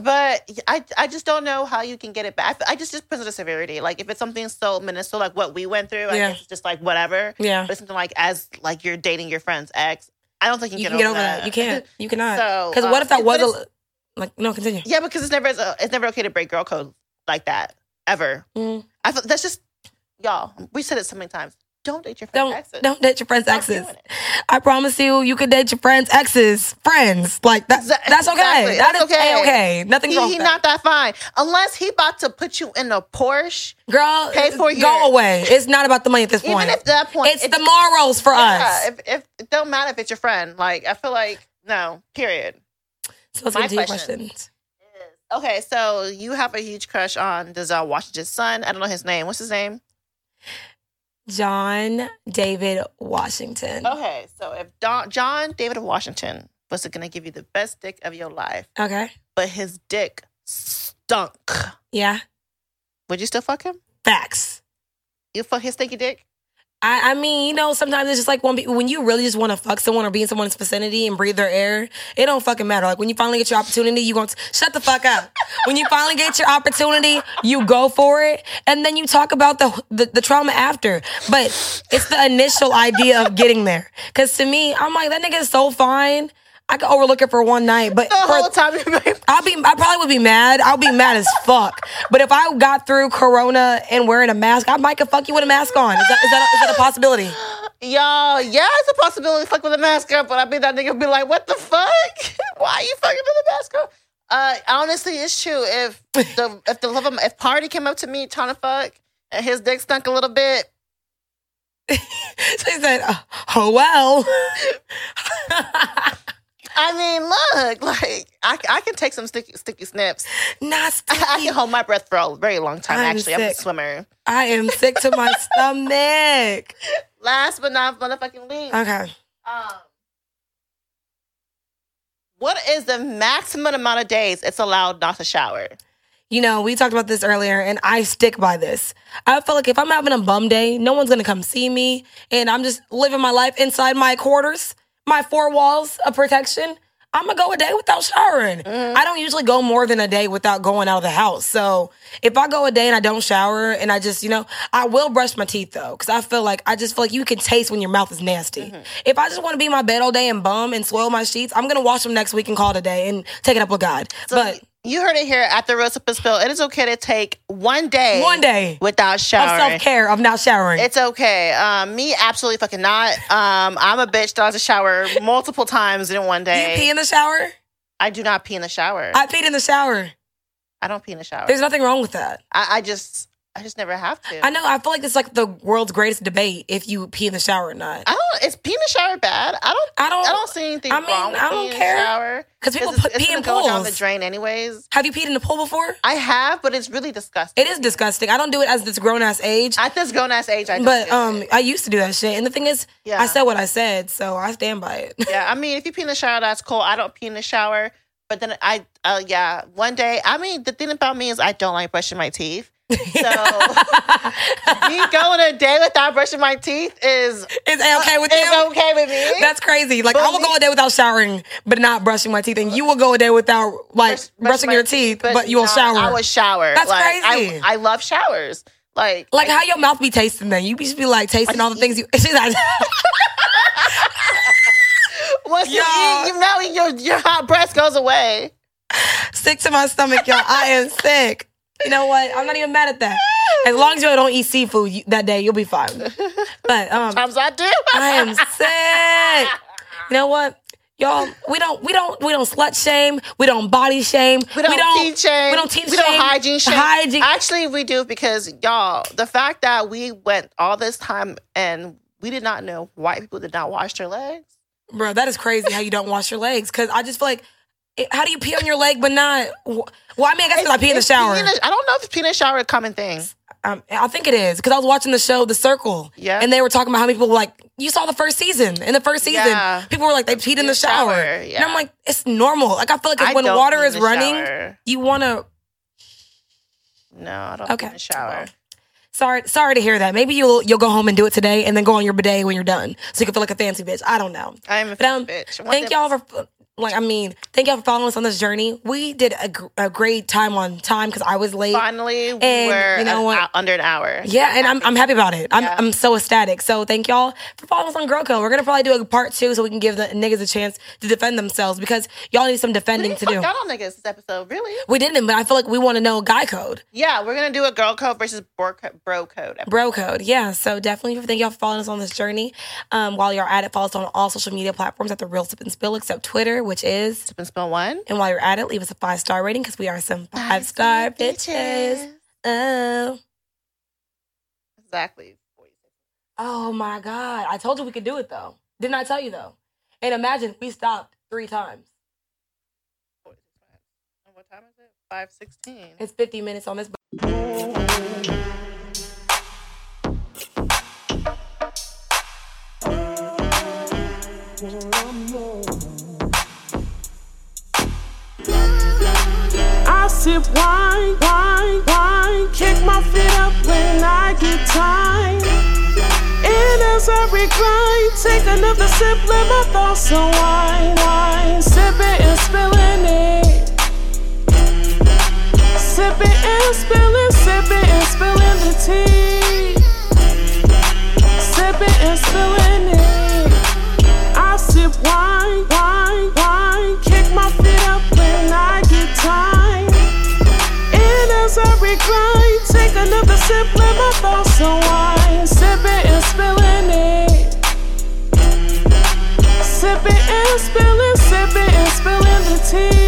but I, I just don't know how you can get it back. I just just on the severity. Like if it's something so minuscule, like what we went through, I Yeah. guess it's just like whatever. Yeah. But something like as like you're dating your friend's ex, I don't think you, You can get over that. You can't. You cannot. [laughs] So, Because what if that was a, like, no, continue. yeah, because it's never it's never okay to break girl code like that ever. Mm. I feel that's just y'all. We said it so many times. Don't date your friend's Don't exes. don't date your friends' Stop exes. I promise you, you could date your friends' exes, friends. Like that. Exa- That's okay. exactly. That That's okay. okay. Nothing He, wrong he not that. fine unless he about to put you in a Porsche. Girl, Pay for you. go your- away. It's not about the money at this point. Even if that point, it's the morals for yeah, us. If, if it don't matter if it's your friend, like I feel like no. Period. So let's my get to your question. questions. Okay, so you have a huge crush on Denzel Washington's son. I don't know his name. What's his name? John David Washington. Okay, so if Don, John David Washington was going to give you the best dick of your life, Okay. but his dick stunk, Yeah. would you still fuck him? Facts. You fuck his stinky dick? I, I mean, you know, sometimes it's just like when, when you really just want to fuck someone or be in someone's vicinity and breathe their air, it don't fucking matter. Like when you finally get your opportunity, you going to shut the fuck up. when you finally get your opportunity, you go for it, and then you talk about the, the the trauma after. But it's the initial idea of getting there. Because to me, I'm like that nigga is so fine. I could overlook it for one night, but The for, time I'll [laughs] be I probably would be mad. I'll be mad as fuck. But if I got through Corona and wearing a mask, I might could fuck you with a mask on. Is that is that, is that a possibility? [gasps] Y'all, yeah, it's a possibility fuck with a mask up, but I mean that nigga be like, what the fuck? [laughs] Why are you fucking with a mask up? Uh, honestly, it's true. If the if the love of if party came up to me trying to fuck and his dick stunk a little bit, [laughs] so he said, "Oh well." I mean, look, [laughs] like I, I can take some sticky sticky snips. Not [laughs] I, I can hold my breath for a very long time. I'm actually, I'm a swimmer. I am sick to my [laughs] stomach. Last but not motherfucking least, Okay. um, what is the maximum amount of days it's allowed not to shower? You know, we talked about this earlier, and I stick by this. I feel like if I'm having a bum day, no one's gonna come see me, and I'm just living my life inside my quarters, my four walls of protection. I'm gonna go a day without showering. Mm-hmm. I don't usually go more than a day without going out of the house. So if I go a day and I don't shower, and I just, you know, I will brush my teeth though, because I feel like I just feel like you can taste when your mouth is nasty. Mm-hmm. If I just want to be in my bed all day and bum and soil my sheets, I'm gonna wash them next week and call it a day and take it up with God. but You heard it here at the Up Spill. It is okay to take one day, one day without of showering. self care of not showering. It's okay. Um, me, absolutely fucking not. Um, I'm a bitch that has to shower multiple times in one Do you day. pee in the shower? I do not pee in the shower. I peed in the shower. I don't pee in the shower. There's nothing wrong with that. I, I just, I just never have to. I know. I feel like it's like the world's greatest debate if you pee in the shower or not. I don't. Is pee in the shower bad? I don't. I don't. I don't see anything I mean, wrong with I don't care. in the shower. Because people it's, put it's pee in go down the drain anyways. Have you peed in the pool before? I have, but it's really disgusting. It is disgusting. I don't do it as this grown ass age. At this grown ass age, I But um, it. I used to do that shit. And the thing is, Yeah. I said what I said, so I stand by it. [laughs] yeah. I mean, if you pee in the shower, that's cool. I don't pee in the shower. But then I, uh, yeah, one day. I mean, the thing about me is I don't like brushing my teeth. So [laughs] me going a day without brushing my teeth is Is okay with is you? okay with me. That's crazy. Like I will But go a day without showering, but not brushing my teeth, and you will go a day without like Brush- brush brushing your teeth, but, you will not- shower. I will shower. That's like, crazy. I, I love showers. Like, like how your mouth be tasting then? You just be like tasting all the things you. [laughs] She's like, [laughs] once you eat, you know your your hot breath goes away. sick to my stomach, y'all. I am sick. You know what? I'm not even mad at that. As long as you don't eat seafood you, that day, you'll be fine. But um, Times I do. I am sick. You know what? Y'all, we don't, we don't, we don't slut shame. We don't body shame. We don't, teach shame. We don't teach We don't hygiene shame. Hygiene. Actually, we do because y'all, the fact that we went all this time and we did not know white people did not wash their legs. Bro, that is crazy how you don't wash your legs. Cause I just feel like, how do you pee on your leg but not? Well, I mean, I guess 'cause I pee in the shower. in the- I don't know if peeing in the shower is a common thing. Um, I think it is because I was watching the show The Circle. Yeah. And they were talking about how many people were like, you saw the first season. In the first season, Yeah. people were like, they peed in the shower. shower, And. I'm like, it's normal. Like, I feel like I when water is running, shower. you want to. No, I don't Okay. pee in the shower. Sorry, sorry to hear that. Maybe you'll you'll go home and do it today, and then go on your bidet when you're done, so you can feel like a fancy bitch. I don't know. I'm a But um, bitch. Thank y'all for like. I mean, thank y'all for following us on this journey. We did a, gr- a great time on time because I was late. Finally, we And were you know an under an hour. Yeah, and I'm, I'm happy about it. I'm, Yeah. I'm so ecstatic. So thank y'all for following us on girl code. We're gonna probably do a part two so we can give the niggas a chance to defend themselves because y'all need some defending We to do. out on niggas this episode, really? We didn't, but I feel like we want to know guy code, Yeah, we're gonna do a girl code versus bro code. Bro code. bro code. Yeah, so definitely thank y'all for following us on this journey. Um, while you're at it, follow us on all social media platforms at the Real Sip and Spill, except Twitter, which is. Sip and Spill one. And while you're at it, leave us a five star rating because we are some five star bitches. Oh. Exactly. Oh my God. I told you we could do it though. Didn't I tell you though? And imagine we stopped three times. And what time is it? Five sixteen. It's 50 minutes on this. Sip wine, wine, wine. Kick my feet up when I get time. And as I recline, take another sip, let my thoughts unwind, wine. Sipping and spilling it. Sipping and spilling, sipping and spilling the tea. Sipping and spilling it. I sip wine, wine, spilling, sipping and spilling the tea.